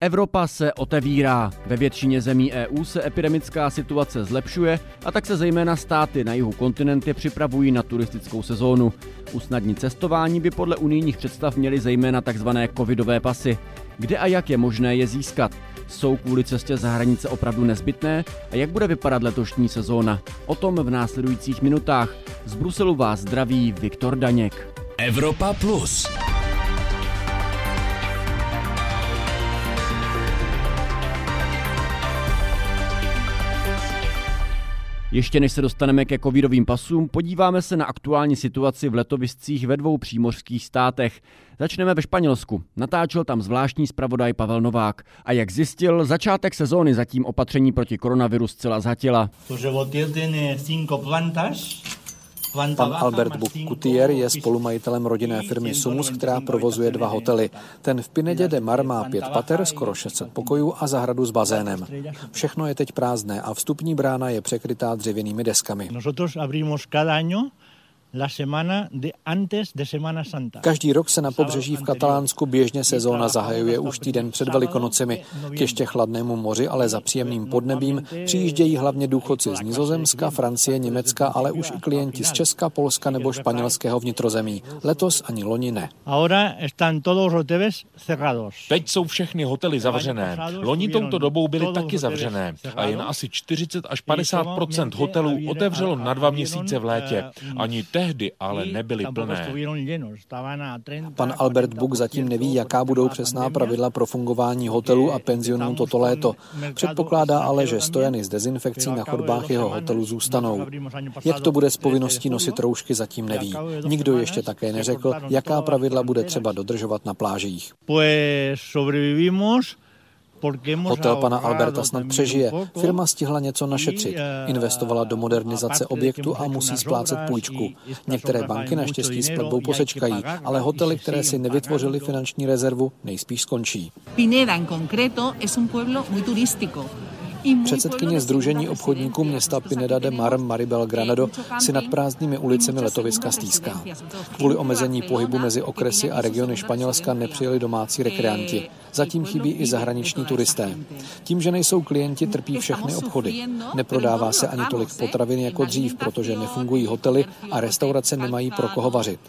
Evropa se otevírá. Ve většině zemí EU se epidemická situace zlepšuje a tak se zejména státy na jihu kontinenty připravují na turistickou sezónu. Usnadnit cestování by podle unijních představ měly zejména tzv. covidové pasy. Kde a jak je možné je získat? Jsou kvůli cestě za hranice opravdu nezbytné? A jak bude vypadat letošní sezóna? O tom v následujících minutách. Z Bruselu vás zdraví Viktor Daněk. Evropa Plus. Ještě než se dostaneme ke covidovým pasům, podíváme se na aktuální situaci v letoviscích ve dvou přímořských státech. Začneme ve Španělsku. Natáčel tam zvláštní zpravodaj Pavel Novák. A jak zjistil, začátek sezóny zatím opatření proti koronaviru zcela zhatila. Pan Albert Bukutier je spolumajitelem rodinné firmy Sumus, která provozuje dva hotely. Ten v Pinedě de Mar má pět pater, skoro 600 pokojů a zahradu s bazénem. Všechno je teď prázdné a vstupní brána je překrytá dřevěnými deskami. Každý rok se na pobřeží v Katalánsku běžně sezóna zahajuje už týden před Velikonocemi. K ještě chladnému moři, ale za příjemným podnebím přijíždějí hlavně důchodci z Nizozemska, Francie, Německa, ale už i klienti z Česka, Polska nebo španělského vnitrozemí. Letos ani loni ne. Teď jsou všechny hotely zavřené. Loni touto dobou byly taky zavřené a jen asi 40 až 50% hotelů otevřelo na dva měsíce v létě. Ani tehdy ale nebyly plné. Pan Albert Buk zatím neví, jaká budou přesná pravidla pro fungování hotelů a penzionů toto léto. Předpokládá ale, že stojany s dezinfekcí na chodbách jeho hotelu zůstanou. Jak to bude s povinností nosit roušky, zatím neví. Nikdo ještě také neřekl, jaká pravidla bude třeba dodržovat na plážích. Hotel pana Alberta snad přežije. Firma stihla něco našetřit. Investovala do modernizace objektu a musí splácet půjčku. Některé banky naštěstí s platbou posečkají, ale hotely, které si nevytvořily finanční rezervu, nejspíš skončí. Pineda en concreto es un pueblo muy turístico. Předsedkyně Združení obchodníků města Pineda de Mar Maribel Granado si nad prázdnými ulicemi letoviska stýská. Kvůli omezení pohybu mezi okresy a regiony Španělska nepřijeli domácí rekreanti. Zatím chybí i zahraniční turisté. Tím, že nejsou klienti, trpí všechny obchody. Neprodává se ani tolik potravin jako dřív, protože nefungují hotely a restaurace nemají pro koho vařit.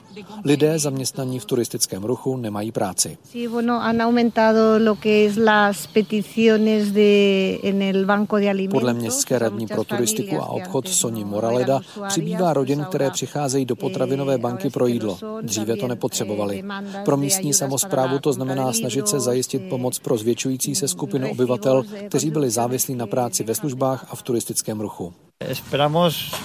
Lidé zaměstnaní v turistickém ruchu nemají práci. Podle městské radní pro turistiku a obchod Soni Moraleda přibývá rodin, které přicházejí do potravinové banky pro jídlo. Dříve to nepotřebovali. Pro místní samozprávu to znamená snažit se zajistit pomoc pro zvětšující se skupinu obyvatel, kteří byli závislí na práci ve službách a v turistickém ruchu. Esperamos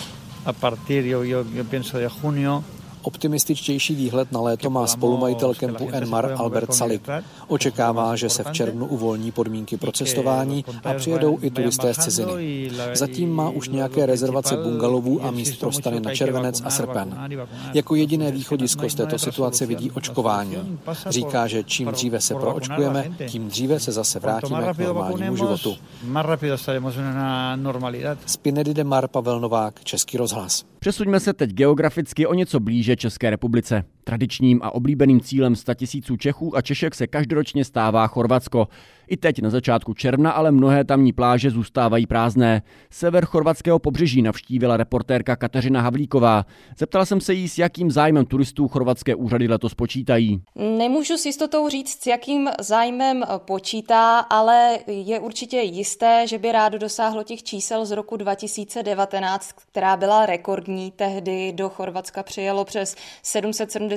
a partir, yo, yo, yo pienso de junio, Optimističtější výhled na léto má spolumajitel kempu Enmar Albert Salik. Očekává, že se v červnu uvolní podmínky pro cestování a přijedou i turisté z ciziny. Zatím má už nějaké rezervace bungalovů a míst pro stany na červenec a srpen. Jako jediné východisko z této situace vidí očkování. Říká, že čím dříve se proočkujeme, tím dříve se zase vrátíme k normálnímu životu. Z Pinedy de Mar Pavel Novák, Český rozhlas. Přesuňme se teď geograficky o něco blíže České republice. Tradičním a oblíbeným cílem tisíců Čechů a Češek se každoročně stává Chorvatsko. I teď na začátku června ale mnohé tamní pláže zůstávají prázdné. Sever chorvatského pobřeží navštívila reportérka Kateřina Havlíková. Zeptala jsem se jí, s jakým zájmem turistů chorvatské úřady letos počítají. Nemůžu s jistotou říct, s jakým zájmem počítá, ale je určitě jisté, že by rádo dosáhlo těch čísel z roku 2019, která byla rekordní. Tehdy do Chorvatska přijelo přes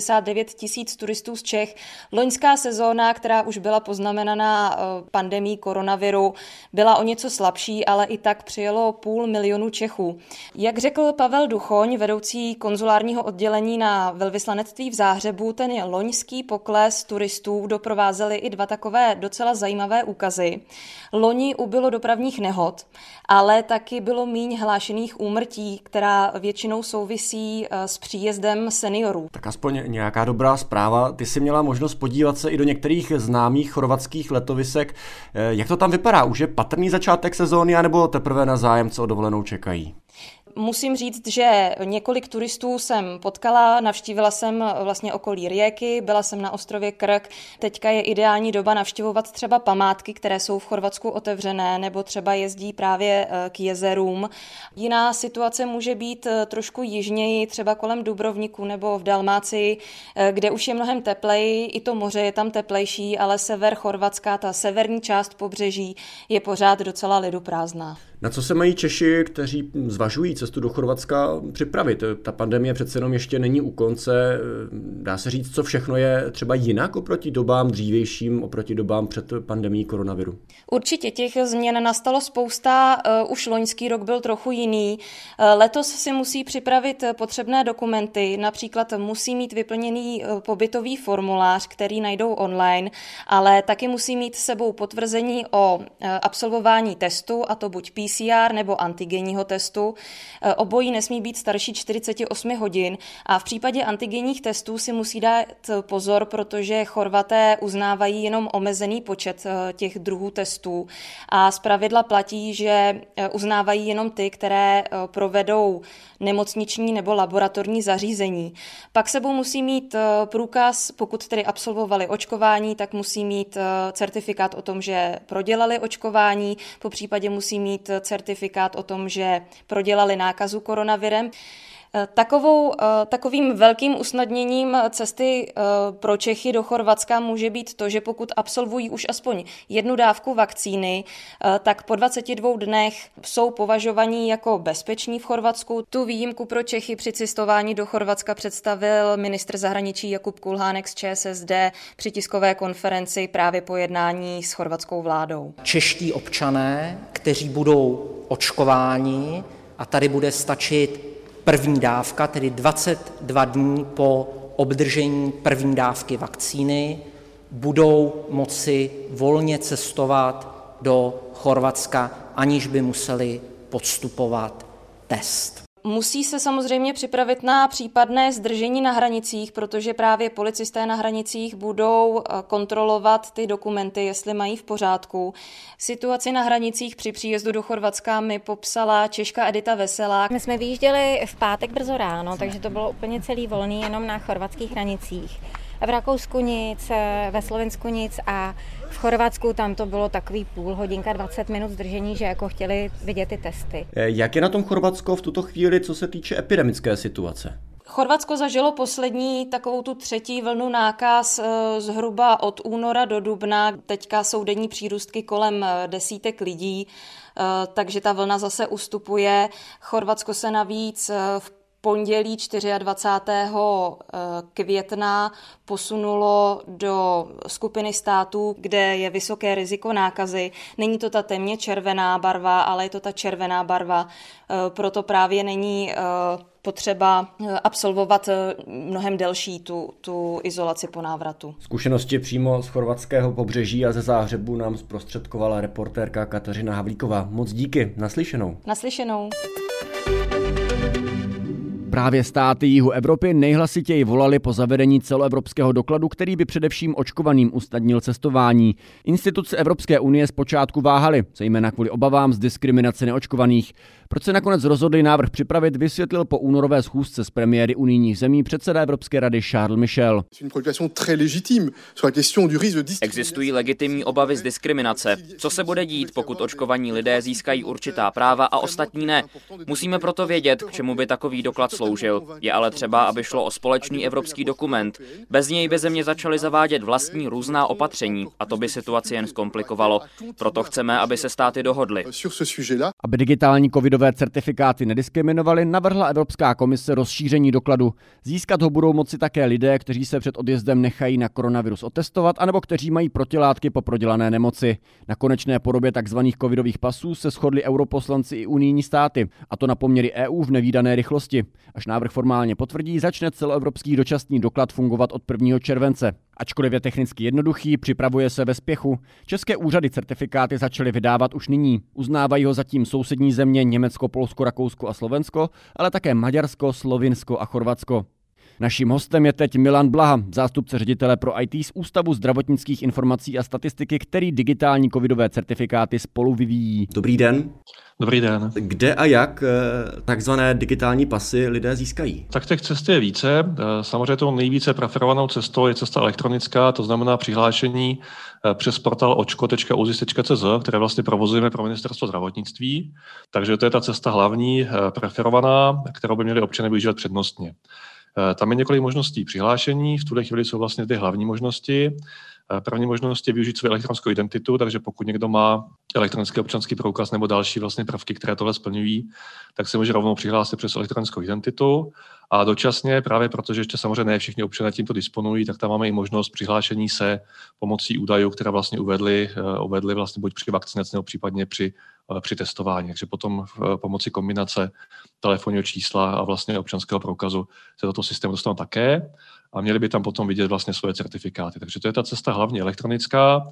779 tisíc turistů z Čech. Loňská sezóna, která už byla poznamenaná eh, pandemí koronaviru byla o něco slabší, ale i tak přijelo půl milionu Čechů. Jak řekl Pavel Duchoň, vedoucí konzulárního oddělení na velvyslanectví v Záhřebu, ten je loňský pokles turistů doprovázely i dva takové docela zajímavé úkazy. Loni ubylo dopravních nehod, ale taky bylo míň hlášených úmrtí, která většinou souvisí eh, s příjezdem seniorů. Tak aspoň nějaká dobrá zpráva. Ty jsi měla možnost podívat se i do některých známých chorvatských letovisek. Eh, jak to tam vypadá? Už je patrný začátek sezóny, anebo teprve na zájemce o dovolenou čekají? Musím říct, že několik turistů jsem potkala, navštívila jsem vlastně okolí Rijeky, byla jsem na ostrově Krk. Teďka je ideální doba navštěvovat třeba památky, které jsou v Chorvatsku otevřené, nebo třeba jezdí právě eh, k jezerům. Jiná situace může být eh, trošku jižněji, třeba kolem Dubrovniku nebo v Dalmácii, eh, kde už je mnohem tepleji, i to moře je tam teplejší, ale sever Chorvatska, ta severní část pobřeží je pořád docela lidu prázdná. Na co se mají Češi, kteří zvažují cestu do Chorvatska, připravit? Ta pandemie přece jenom ještě není u konce. Dá se říct, co všechno je třeba jinak oproti dobám dřívějším, oproti dobám před pandemí koronaviru? Určitě těch změn nastalo spousta. Uh, už loňský rok byl trochu jiný. Uh, letos si musí připravit potřebné dokumenty. Například musí mít vyplněný uh, pobytový formulář, který najdou online, ale taky musí mít sebou potvrzení o absolvování testu, a to buď PCR nebo antigenního testu. E, obojí nesmí být starší 48 hodin a v případě antigenních testů si musí dát pozor, protože Chorvaté uznávají jenom omezený počet e, těch druhů testů a pravidla platí, že e, uznávají jenom ty, které provedou nemocniční nebo laboratorní zařízení. Pak sebou musí mít průkaz, pokud tedy absolvovali očkování, tak musí mít certifikát o tom, že prodělali očkování, po případě musí mít certifikát o tom, že prodělali nákazu koronavirem. Eh, takovou, eh, takovým velkým usnadněním cesty eh, pro Čechy do Chorvatska může být to, že pokud absolvují už aspoň jednu dávku vakcíny, tak po 22 dnech jsou považovaní jako bezpeční v Chorvatsku. Tu výjimku pro Čechy při cestování do Chorvatska představil ministr zahraničí Jakub Kulhánek z ČSSD při tiskové konferenci právě po jednání s chorvatskou vládou. Čeští občané, kteří budou očkováni, a tady bude stačit první dávka, tedy 22 dní po obdržení první dávky vakcíny, budou moci volně cestovat do Chorvatska, aniž by museli podstupovat test. Musí se samozřejmě připravit na případné zdržení na hranicích, protože právě policisté na hranicích budou eh, kontrolovat ty dokumenty, jestli mají v pořádku. Situaci na hranicích při příjezdu do Chorvatska mi popsala Češka Edita Veselá. My jsme vyjížděli v pátek brzo ráno, takže to bylo úplně celý volný jenom na chorvatských hranicích v Rakousku nic, ve Slovensku nic a v Chorvatsku tam to bylo takový půl hodinka, 20 minut zdržení, že jako chtěli vidět ty testy. Eh, jak je na tom Chorvatsko v tuto chvíli, co se týče epidemické situace? Chorvatsko zažilo poslední takovou tu třetí vlnu nákaz eh, zhruba od února do dubna. Teďka jsou denní přírůstky kolem eh, desítek lidí, takže ta vlna zase ustupuje. Chorvatsko se navíc v pondělí 24. Eh, května posunulo do skupiny států, kde je vysoké riziko nákazy. Není to ta temně červená barva, ale je to ta červená barva. Eh, proto právě není eh, potřeba absolvovat mnohem delší tu, tu izolaci po návratu. Zkušenosti přímo z chorvatského pobřeží a ze záhřebu nám zprostředkovala reportérka Kateřina Havlíková. Moc díky, naslyšenou. Naslyšenou. Právě státy jihu Evropy nejhlasitěji volali po zavedení celoevropského dokladu, který by především očkovaným usnadnil cestování. Instituce Evropské unie zpočátku váhaly, zejména kvůli obavám z diskriminace neočkovaných. Proč se nakonec rozhodli návrh připravit, vysvětlil po únorové schůzce s premiéry unijních zemí předseda Evropské rady Charles Michel. Existují legitimní obavy z diskriminace. Co se bude dít, pokud očkovaní lidé získají určitá práva a ostatní ne? Musíme proto vědět, k čemu by takový doklad sloužil. Je ale třeba, aby šlo o společný evropský dokument. Bez něj by země začaly zavádět vlastní různá opatření a to by situaci jen zkomplikovalo. Proto chceme, aby se státy dohodly. Aby digitální covidové certifikáty nediskriminovaly, navrhla Evropská komise rozšíření dokladu. Získat ho budou moci také lidé, kteří se před odjezdem nechají na koronavirus otestovat, anebo kteří mají protilátky po prodělané nemoci. Na konečné podobě tzv. covidových pasů se shodli europoslanci i unijní státy, a to na poměry EU v nevýdané rychlosti. Až návrh formálně potvrdí, začne celoevropský dočasný doklad fungovat od 1. července. Ačkoliv je technicky jednoduchý, připravuje se ve spěchu. České úřady certifikáty začaly vydávat už nyní. Uznávají ho zatím sousední země Německo, Polsko, Rakousko a Slovensko, ale také Maďarsko, Slovinsko a Chorvatsko. Naším hostem je teď Milan Blaha, zástupce ředitele pro IT z Ústavu zdravotnických informací a statistiky, který digitální covidové certifikáty spolu vyvíjí. Dobrý den. Dobrý den. Kde a jak eh, takzvané digitální pasy lidé získají? Tak těch cest je více. Eh, samozřejmě tou nejvíce preferovanou cestou je cesta elektronická, to znamená přihlášení eh, přes portál očko.uzis.cz, které vlastně provozujeme pro ministerstvo zdravotnictví. Takže to je ta cesta hlavní, preferovaná, kterou by měli občané využívat přednostně. Tam je několik možností přihlášení, v tuhle chvíli jsou vlastně ty hlavní možnosti. První možnost je využít svou elektronickou identitu, takže pokud někdo má elektronický občanský průkaz nebo další vlastně prvky, které tohle splňují, tak se může rovnou přihlásit přes elektronickou identitu. A dočasně, právě protože ještě samozřejmě ne všichni občané tímto disponují, tak tam máme i možnost přihlášení se pomocí údajů, které vlastně uvedli, eh, uvedli vlastně buď při vakcinaci nebo případně při, eh, při testování. Takže potom v eh, pomoci kombinace telefonního čísla a vlastně občanského průkazu se do toho systému dostanou také a měli by tam potom vidět vlastně svoje certifikáty. Takže to je ta cesta hlavně elektronická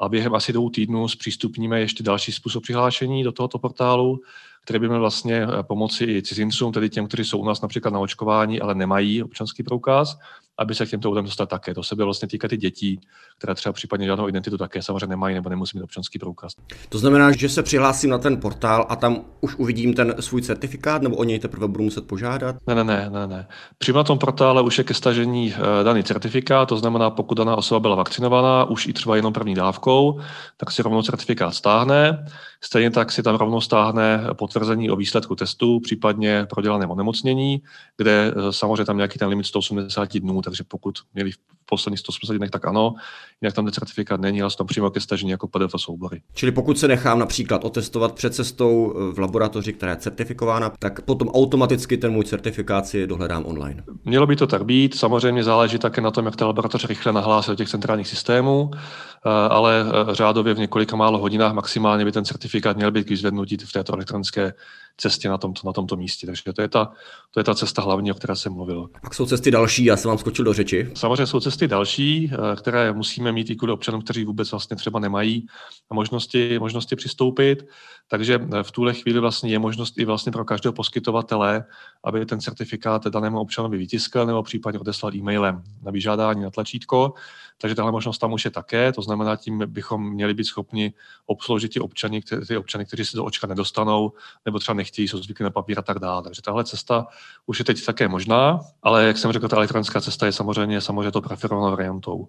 a během asi dvou týdnů zpřístupníme ještě další způsob přihlášení do tohoto portálu, který by měl vlastně pomoci i cizincům, tedy těm, kteří jsou u nás například na očkování, ale nemají občanský průkaz, aby se k těmto údajům dostat také. To se by vlastně týkat i dětí, které třeba případně žádnou identitu také samozřejmě nemají nebo nemusí mít občanský průkaz. To znamená, že se přihlásím na ten portál a tam už uvidím ten svůj certifikát, nebo o něj teprve budu muset požádat? Ne, ne, ne, ne, ne. Přímo na tom portále už je ke stažení eh, daný certifikát, to znamená, pokud daná osoba byla vakcinovaná, už i třeba jenom první dávkou, tak si rovnou certifikát stáhne. Stejně tak si tam rovnou stáhne potvrzení o výsledku testu, případně prodělaném onemocnění, kde eh, samozřejmě tam nějaký ten limit 180 dnů, takže pokud měli v posledních 180 dnech, tak ano, jinak tam ten certifikát není, ale jsou tam přímo ke stažení jako PDF soubory. Čili pokud se nechám například otestovat před cestou eh, v laboratoři, která je certifikována, tak potom automaticky ten můj certifikát si dohledám online. Mělo by to tak být, samozřejmě záleží také na tom, jak ta laboratoř rychle nahlásí do těch centrálních systémů, ale řádově v několika málo hodinách maximálně by ten certifikát měl být k vyzvednutí v této elektronické cestě na tomto, na tomto místě. Takže to je, ta, to je ta cesta hlavní, o které jsem mluvil. Pak jsou cesty další, já jsem vám skočil do řeči. Samozřejmě jsou cesty další, eh, které musíme mít i kvůli občanům, kteří vůbec vlastně třeba nemají možnosti, možnosti přistoupit. Takže eh, v tuhle chvíli vlastně je možnost i vlastně pro každého poskytovatele, aby ten certifikát danému občanovi vytiskl nebo případně odeslal e-mailem na vyžádání na tlačítko. Takže tahle možnost tam už je také, to znamená, tím bychom měli být schopni obsloužit ty občany, ty občany, kteří se do očka nedostanou, nebo třeba nechtějí, jsou zvyklí na papír a tak dále. Takže tahle cesta už je teď také možná, ale jak jsem řekl, ta elektronická cesta je samozřejmě, samozřejmě to preferovanou variantou.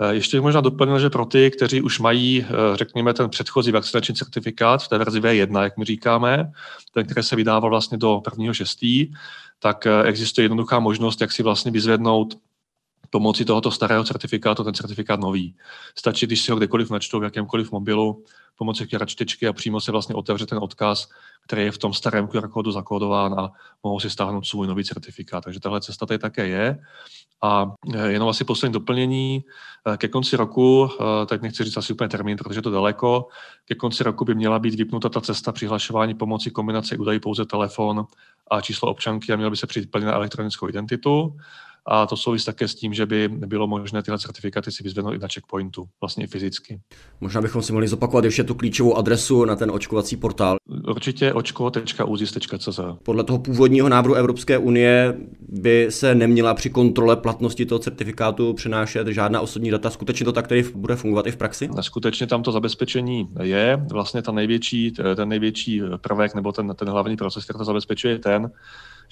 Eh, ještě možná doplnil, že pro ty, kteří už mají, eh, řekněme, ten předchozí vakcinační certifikát v té verzi V1, jak my říkáme, ten, který se vydával vlastně do 1.6., tak eh, existuje jednoduchá možnost, jak si vlastně vyzvednout pomocí tohoto starého certifikátu ten certifikát nový. Stačí, když si ho kdekoliv načtou v jakémkoliv mobilu, pomocí QR čtečky a přímo se vlastně otevře ten odkaz, který je v tom starém QR kódu zakódován a mohou si stáhnout svůj nový certifikát. Takže tahle cesta tady také je. A e, jenom asi poslední doplnění. E, ke konci roku, e, tak nechci říct asi úplně termín, protože je to daleko, ke konci roku by měla být vypnuta ta cesta přihlašování pomocí kombinace údají pouze telefon a číslo občanky a měla by se přijít na elektronickou identitu. A to souvisí také s tím, že by bylo možné tyhle certifikáty si vyzvednout i na checkpointu, vlastně fyzicky. Možná bychom si mohli zopakovat ještě tu klíčovou adresu na ten očkovací portál. Určitě očko.uzis.cz. Podle toho původního návrhu Evropské unie by se neměla při kontrole platnosti toho certifikátu přenášet žádná osobní data. Skutečně to tak tady bude fungovat i v praxi? Skutečně tam to zabezpečení je. Vlastně ta největší, ten největší prvek nebo ten, ten hlavní proces, který to zabezpečuje, je ten,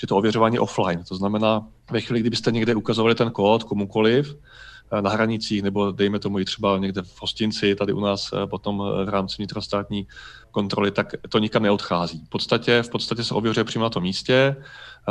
že to ověřování offline. To znamená, ve chvíli, kdybyste někde ukazovali ten kód komukoliv, eh, na hranicích, nebo dejme tomu i třeba někde v hostinci, tady u nás eh, potom eh, v rámci vnitrostátní kontroly, tak to nikam neodchází. V podstatě, v podstatě se ověřuje přímo na tom místě,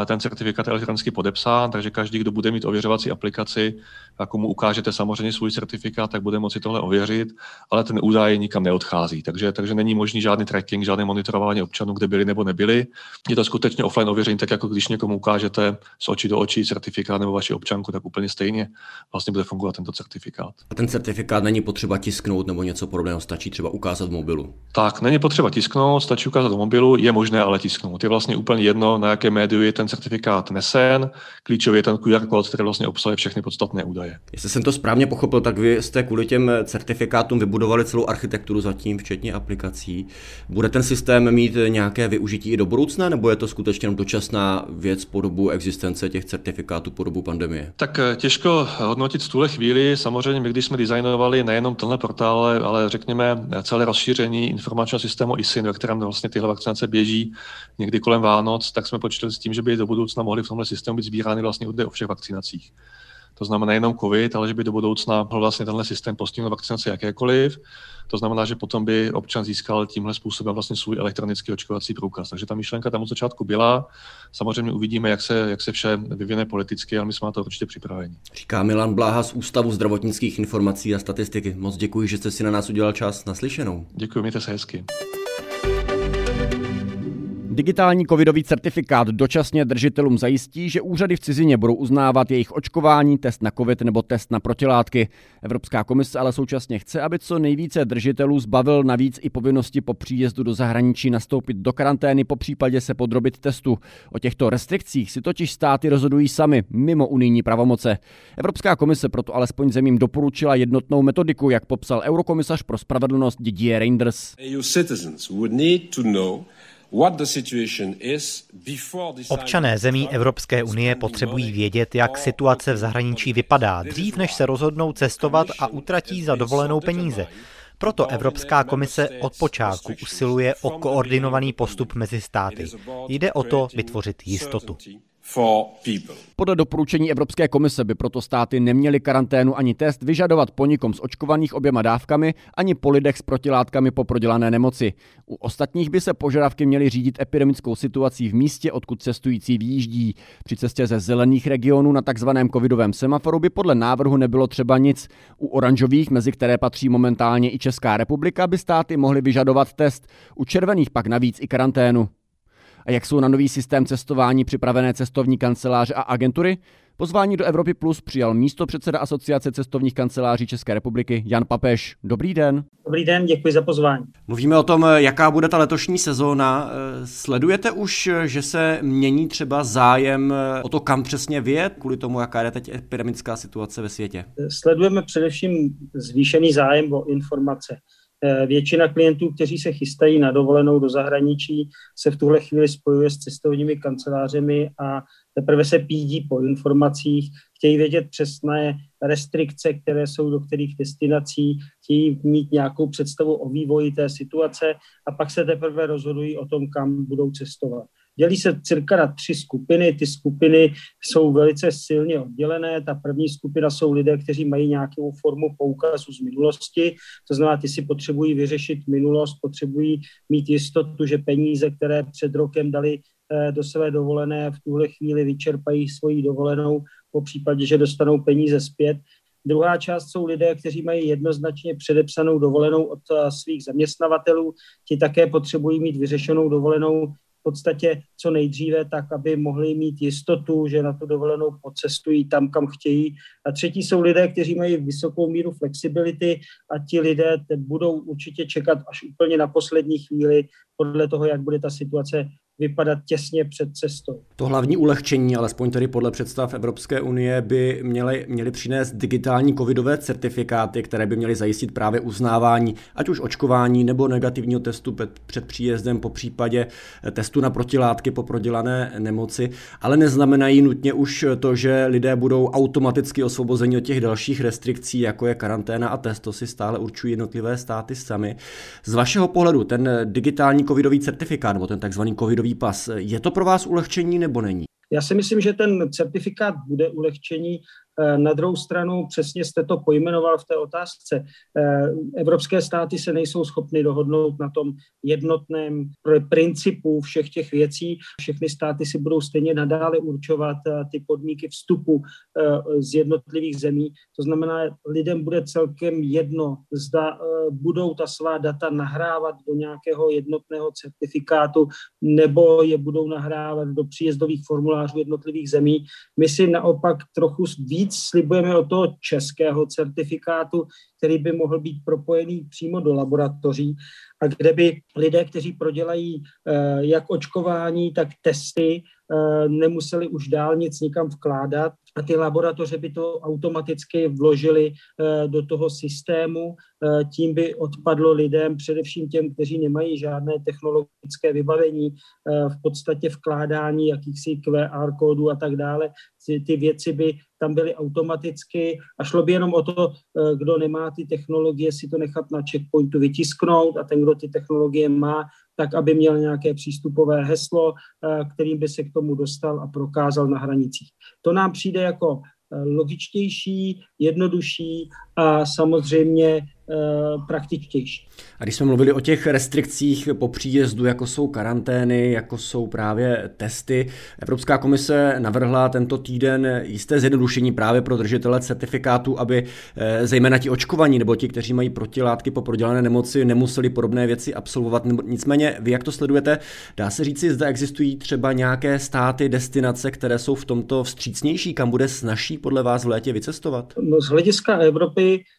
ten certifikát je elektronicky podepsán, takže každý, kdo bude mít ověřovací aplikaci, a komu ukážete samozřejmě svůj certifikát, tak bude moci tohle ověřit, ale ten údaj nikam neodchází. Takže, takže není možný žádný tracking, žádné monitorování občanů, kde byli nebo nebyli. Je to skutečně offline ověření, tak jako když někomu ukážete z očí do očí certifikát nebo vaši občanku, tak úplně stejně vlastně bude fungovat tento certifikát. A ten certifikát není potřeba tisknout nebo něco podobného, stačí třeba ukázat v mobilu? Tak, není potřeba tisknout, stačí ukázat v mobilu, je možné ale tisknout. Je vlastně úplně jedno, na jaké médiu je ten certifikát nesen, klíčový je ten QR kód, který vlastně obsahuje všechny podstatné údaje. Jestli jsem to správně pochopil, tak vy jste kvůli těm certifikátům vybudovali celou architekturu zatím, včetně aplikací. Bude ten systém mít nějaké využití i do budoucna, nebo je to skutečně dočasná věc po dobu existence těch certifikátů po dobu pandemie? Tak eh, těžko hodnotit v tuhle chvíli. Samozřejmě, my když jsme designovali nejenom tenhle portál, ale řekněme celé rozšíření informačního systému ISIN, ve kterém vlastně tyhle vakcinace běží někdy kolem Vánoc, tak jsme počítali s tím, že by do budoucna mohly v tomhle systému být sbírány vlastně údaje o všech vakcinacích. To znamená nejenom COVID, ale že by do budoucna mohl vlastně tenhle systém postihnout vakcinaci jakékoliv. To znamená, že potom by občan získal tímhle způsobem vlastně svůj elektronický očkovací průkaz. Takže ta myšlenka tam od začátku byla. Samozřejmě uvidíme, jak se, jak se vše vyvine politicky, ale my jsme na to určitě připraveni. Říká Milan Bláha z Ústavu zdravotnických informací a statistiky. Moc děkuji, že jste si na nás udělal čas naslyšenou. Děkuji, mějte se hezky. Digitální covidový certifikát dočasně držitelům zajistí, že úřady v cizině budou uznávat jejich očkování, test na covid nebo test na protilátky. Evropská komise ale současně chce, aby co nejvíce držitelů zbavil navíc i povinnosti po příjezdu do zahraničí nastoupit do karantény, po případě se podrobit testu. O těchto restrikcích si totiž státy rozhodují sami, mimo unijní pravomoce. Evropská komise proto alespoň zemím doporučila jednotnou metodiku, jak popsal eurokomisař pro spravedlnost Didier Reinders. EU citizens would need to know Občané zemí Evropské unie potřebují vědět, jak situace v zahraničí vypadá, dřív než se rozhodnou cestovat a utratí za dovolenou peníze. Proto Evropská komise od počátku usiluje o koordinovaný postup mezi státy. Jde o to vytvořit jistotu. Podle doporučení Evropské komise by proto státy neměly karanténu ani test vyžadovat po nikom z očkovaných oběma dávkami, ani po lidech s protilátkami po prodělané nemoci. U ostatních by se požadavky měly řídit epidemickou situací v místě, odkud cestující výjíždí. Při cestě ze zelených regionů na takzvaném covidovém semaforu by podle návrhu nebylo třeba nic. U oranžových, mezi které patří momentálně i Česká republika, by státy mohly vyžadovat test. U červených pak navíc i karanténu. A jak jsou na nový systém cestování připravené cestovní kanceláře a agentury? Pozvání do Evropy Plus přijal místo předseda Asociace cestovních kanceláří České republiky Jan Papež. Dobrý den. Dobrý den, děkuji za pozvání. Mluvíme o tom, jaká bude ta letošní sezóna. Sledujete už, že se mění třeba zájem o to, kam přesně vyjet, kvůli tomu, jaká je teď epidemická situace ve světě? Sledujeme především zvýšený zájem o informace. Eh, většina klientů, kteří se chystají na dovolenou do zahraničí, se v tuhle chvíli spojuje s cestovními kancelářemi a teprve se pídí po informacích, chtějí vědět přesné restrikce, které jsou do kterých destinací, chtějí mít nějakou představu o vývoji té situace a pak se teprve rozhodují o tom, kam budou cestovat. Dělí se cirka na tři skupiny. Ty skupiny jsou velice silně oddělené. Ta první skupina jsou lidé, kteří mají nějakou formu poukazu z minulosti. To znamená, ty si potřebují vyřešit minulost, potřebují mít jistotu, že peníze, které před rokem dali eh, do své dovolené, v tuhle chvíli vyčerpají svoji dovolenou, po případě, že dostanou peníze zpět. Druhá část jsou lidé, kteří mají jednoznačně předepsanou dovolenou od eh, svých zaměstnavatelů. Ti také potřebují mít vyřešenou dovolenou podstatě co nejdříve, tak aby mohli mít jistotu, že na tu dovolenou pocestují tam, kam chtějí. A třetí jsou lidé, kteří mají vysokou míru flexibility a ti lidé budou určitě čekat až úplně na poslední chvíli podle toho, jak bude ta situace vypadat těsně před cestou. To hlavní ulehčení, alespoň tedy podle představ Evropské unie, by měly, měly přinést digitální covidové certifikáty, které by měly zajistit právě uznávání, ať už očkování nebo negativního testu před příjezdem, po případě testu na protilátky po prodělané nemoci, ale neznamenají nutně už to, že lidé budou automaticky osvobozeni od těch dalších restrikcí, jako je karanténa a test, to si stále určují jednotlivé státy sami. Z vašeho pohledu ten digitální covidový certifikát nebo ten takzvaný covidový pas. Je to pro vás ulehčení nebo není? Já si myslím, že ten certifikát bude ulehčení Eh, na druhou stranu, přesně jste to pojmenoval v té otázce, eh, evropské státy se nejsou schopny dohodnout na tom jednotném principu všech těch věcí. Všechny státy si budou stejně nadále určovat eh, ty podmínky vstupu z jednotlivých zemí. To znamená, lidem bude celkem jedno, zda budou ta svá data nahrávat do nějakého jednotného certifikátu nebo je budou nahrávat do příjezdových formulářů jednotlivých zemí. My si naopak trochu víc Navíc slibujeme o toho českého certifikátu, který by mohl být propojený přímo do laboratoří. A kde by lidé, kteří prodělají eh, jak očkování, tak testy, eh, nemuseli už dál nic nikam vkládat a ty laboratoře by to automaticky vložili eh, do toho systému. Tím by odpadlo lidem, především těm, kteří nemají žádné technologické vybavení, v podstatě vkládání jakýchsi QR kódů a tak dále. Ty věci by tam byly automaticky a šlo by jenom o to, kdo nemá ty technologie, si to nechat na checkpointu vytisknout a ten, kdo ty technologie má, tak aby měl nějaké přístupové heslo, eh, kterým by se k tomu dostal a prokázal na hranicích. To nám přijde jako eh, logičtější, jednodušší a samozřejmě praktičtější. A když jsme mluvili o těch restrikcích po příjezdu, jako jsou karantény, jako jsou právě testy, Evropská komise navrhla tento týden jisté zjednodušení právě pro držitele certifikátu, aby eh, zejména ti očkovaní nebo ti, kteří mají protilátky po prodělané nemoci, nemuseli podobné věci absolvovat. Nicméně, vy jak to sledujete, dá se říci, zda existují třeba nějaké státy, destinace, které jsou v tomto vstřícnější, kam bude snažší podle vás v létě vycestovat? No, z hlediska Evropy Eh,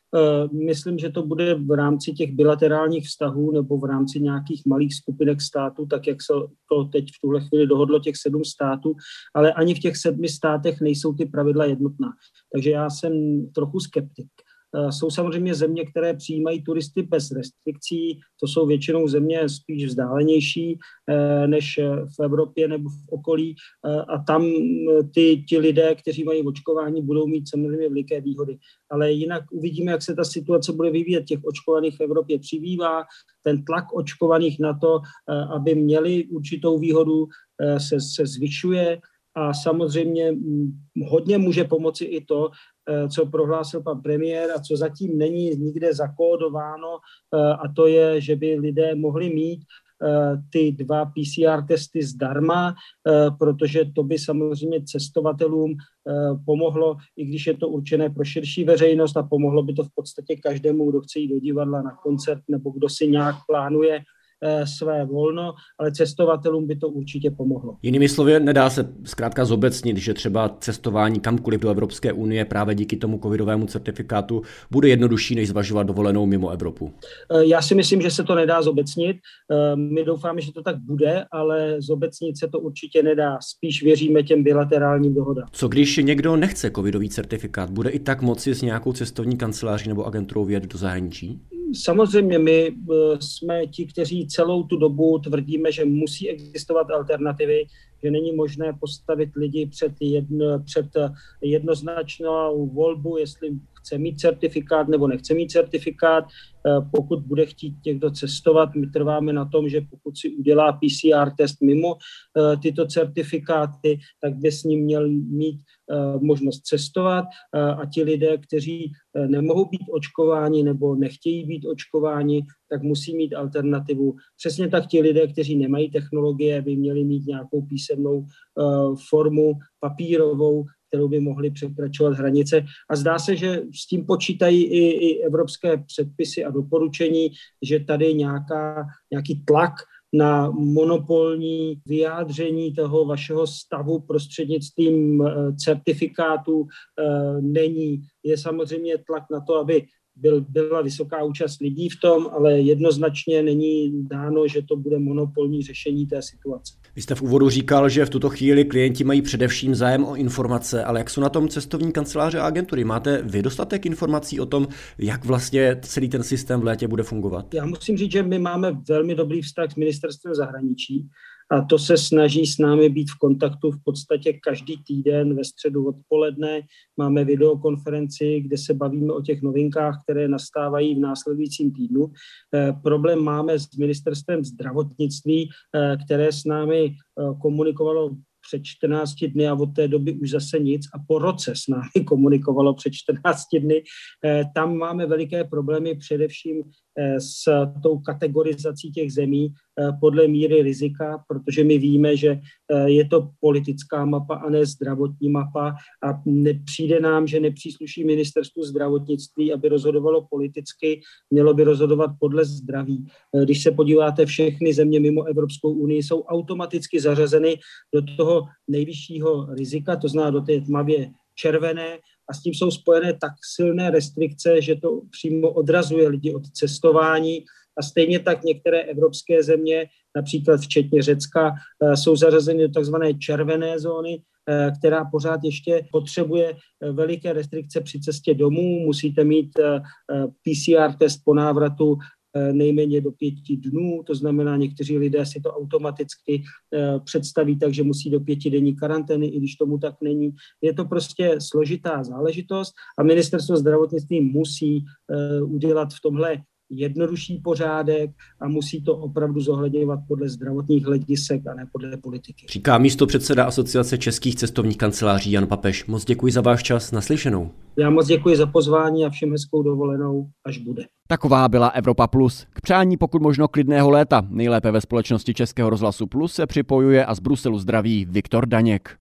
myslím, že to bude v rámci těch bilaterálních vztahů nebo v rámci nějakých malých skupinek států, tak jak se to teď v tuhle chvíli dohodlo těch sedm států, ale ani v těch sedmi státech nejsou ty pravidla jednotná. Takže já jsem trochu skeptik. Eh, jsou samozřejmě země, které přijímají turisty bez restrikcí, to jsou většinou země spíš vzdálenější eh, než v Evropě nebo v okolí eh, a tam ty, ti lidé, kteří mají očkování, budou mít samozřejmě veliké výhody. Ale jinak uvidíme, jak se ta situace bude vyvíjet. Těch očkovaných v Evropě přibývá, ten tlak očkovaných na to, aby měli určitou výhodu, se, se zvyšuje a samozřejmě hm, hodně může pomoci i to, co prohlásil pan premiér a co zatím není nikde zakódováno, eh, a to je, že by lidé mohli mít eh, ty dva PCR testy zdarma, protože to by samozřejmě cestovatelům pomohlo, i když je to určené pro širší veřejnost a pomohlo by to v podstatě každému, kdo chce jít do divadla na koncert nebo kdo si nějak plánuje Eh, své volno, ale cestovatelům by to určitě pomohlo. Jinými slovy, nedá se zkrátka zobecnit, že třeba cestování kamkoliv do Evropské unie právě díky tomu covidovému certifikátu bude jednodušší, než zvažovat dovolenou mimo Evropu. Eh, já si myslím, že se to nedá zobecnit. Eh, my doufáme, že to tak bude, ale zobecnit se to určitě nedá. Spíš věříme těm bilaterálním dohodám. Co když někdo nechce covidový certifikát, bude i tak moci s nějakou cestovní kanceláří nebo agenturou vyjet do zahraničí? Samozřejmě my eh, jsme ti, kteří celou tu dobu tvrdíme, že musí existovat alternativy, že není možné postavit lidi před, jedno, před jednoznačnou volbu, jestli chce mít certifikát nebo nechce mít certifikát. Eh, pokud bude chtít někdo cestovat, my trváme na tom, že pokud si udělá PCR test mimo eh, tyto certifikáty, tak by s ním měl mít eh, možnost cestovat a ti lidé, kteří nemohou být očkováni nebo nechtějí být očkováni, tak musí mít alternativu. Přesně tak ti lidé, kteří nemají technologie, by měli mít nějakou písemnou formu papírovou, kterou by mohli překračovat hranice. A zdá se, že s tím počítají i, i evropské předpisy a doporučení, že tady nějaká, nějaký tlak na monopolní vyjádření toho vašeho stavu prostřednictvím eh, certifikátu eh, není. Je samozřejmě tlak na to, aby byl, byla vysoká účast lidí v tom, ale jednoznačně není dáno, že to bude monopolní řešení té situace. Vy jste v úvodu říkal, že v tuto chvíli klienti mají především zájem o informace, ale jak jsou na tom cestovní kanceláře a agentury? Máte vy dostatek informací o tom, jak vlastně celý ten systém v létě bude fungovat? Já musím říct, že my máme velmi dobrý vztah s ministerstvem zahraničí a to se snaží s námi být v kontaktu v podstatě každý týden ve středu odpoledne. Máme videokonferenci, kde se bavíme o těch novinkách, které nastávají v následujícím týdnu. Eh, problém máme s ministerstvem zdravotnictví, eh, které s námi eh, komunikovalo před 14 dny a od té doby už zase nic a po roce s námi komunikovalo před 14 dny. Tam máme veliké problémy především s tou kategorizací těch zemí, podle míry rizika, protože my víme, že eh, je to politická mapa a ne zdravotní mapa a přijde nám, že nepřísluší ministerstvu zdravotnictví, aby rozhodovalo politicky, mělo by rozhodovat podle zdraví. Eh, když se podíváte, všechny země mimo Evropskou unii jsou automaticky zařazeny do toho nejvyššího rizika, to znamená do té tmavě červené a s tím jsou spojené tak silné restrikce, že to přímo odrazuje lidi od cestování a stejně tak některé evropské země, například včetně Řecka, eh, jsou zařazeny do tzv. červené zóny, eh, která pořád ještě potřebuje eh, veliké restrikce při cestě domů. Musíte mít PCR test po návratu nejméně do pěti dnů, to znamená, někteří lidé si to automaticky představí tak, že musí do pětidenní karantény, i když tomu tak není. Je to prostě složitá záležitost a ministerstvo zdravotnictví musí udělat v tomhle jednodušší pořádek a musí to opravdu zohledňovat podle zdravotních hledisek a ne podle politiky. Říká místo předseda Asociace českých cestovních kanceláří Jan Papeš. Moc děkuji za váš čas, naslyšenou. Já moc děkuji za pozvání a všem hezkou dovolenou, až bude. Taková byla Evropa Plus. K přání pokud možno klidného léta. Nejlépe ve společnosti Českého rozhlasu Plus se připojuje a z Bruselu zdraví Viktor Daněk.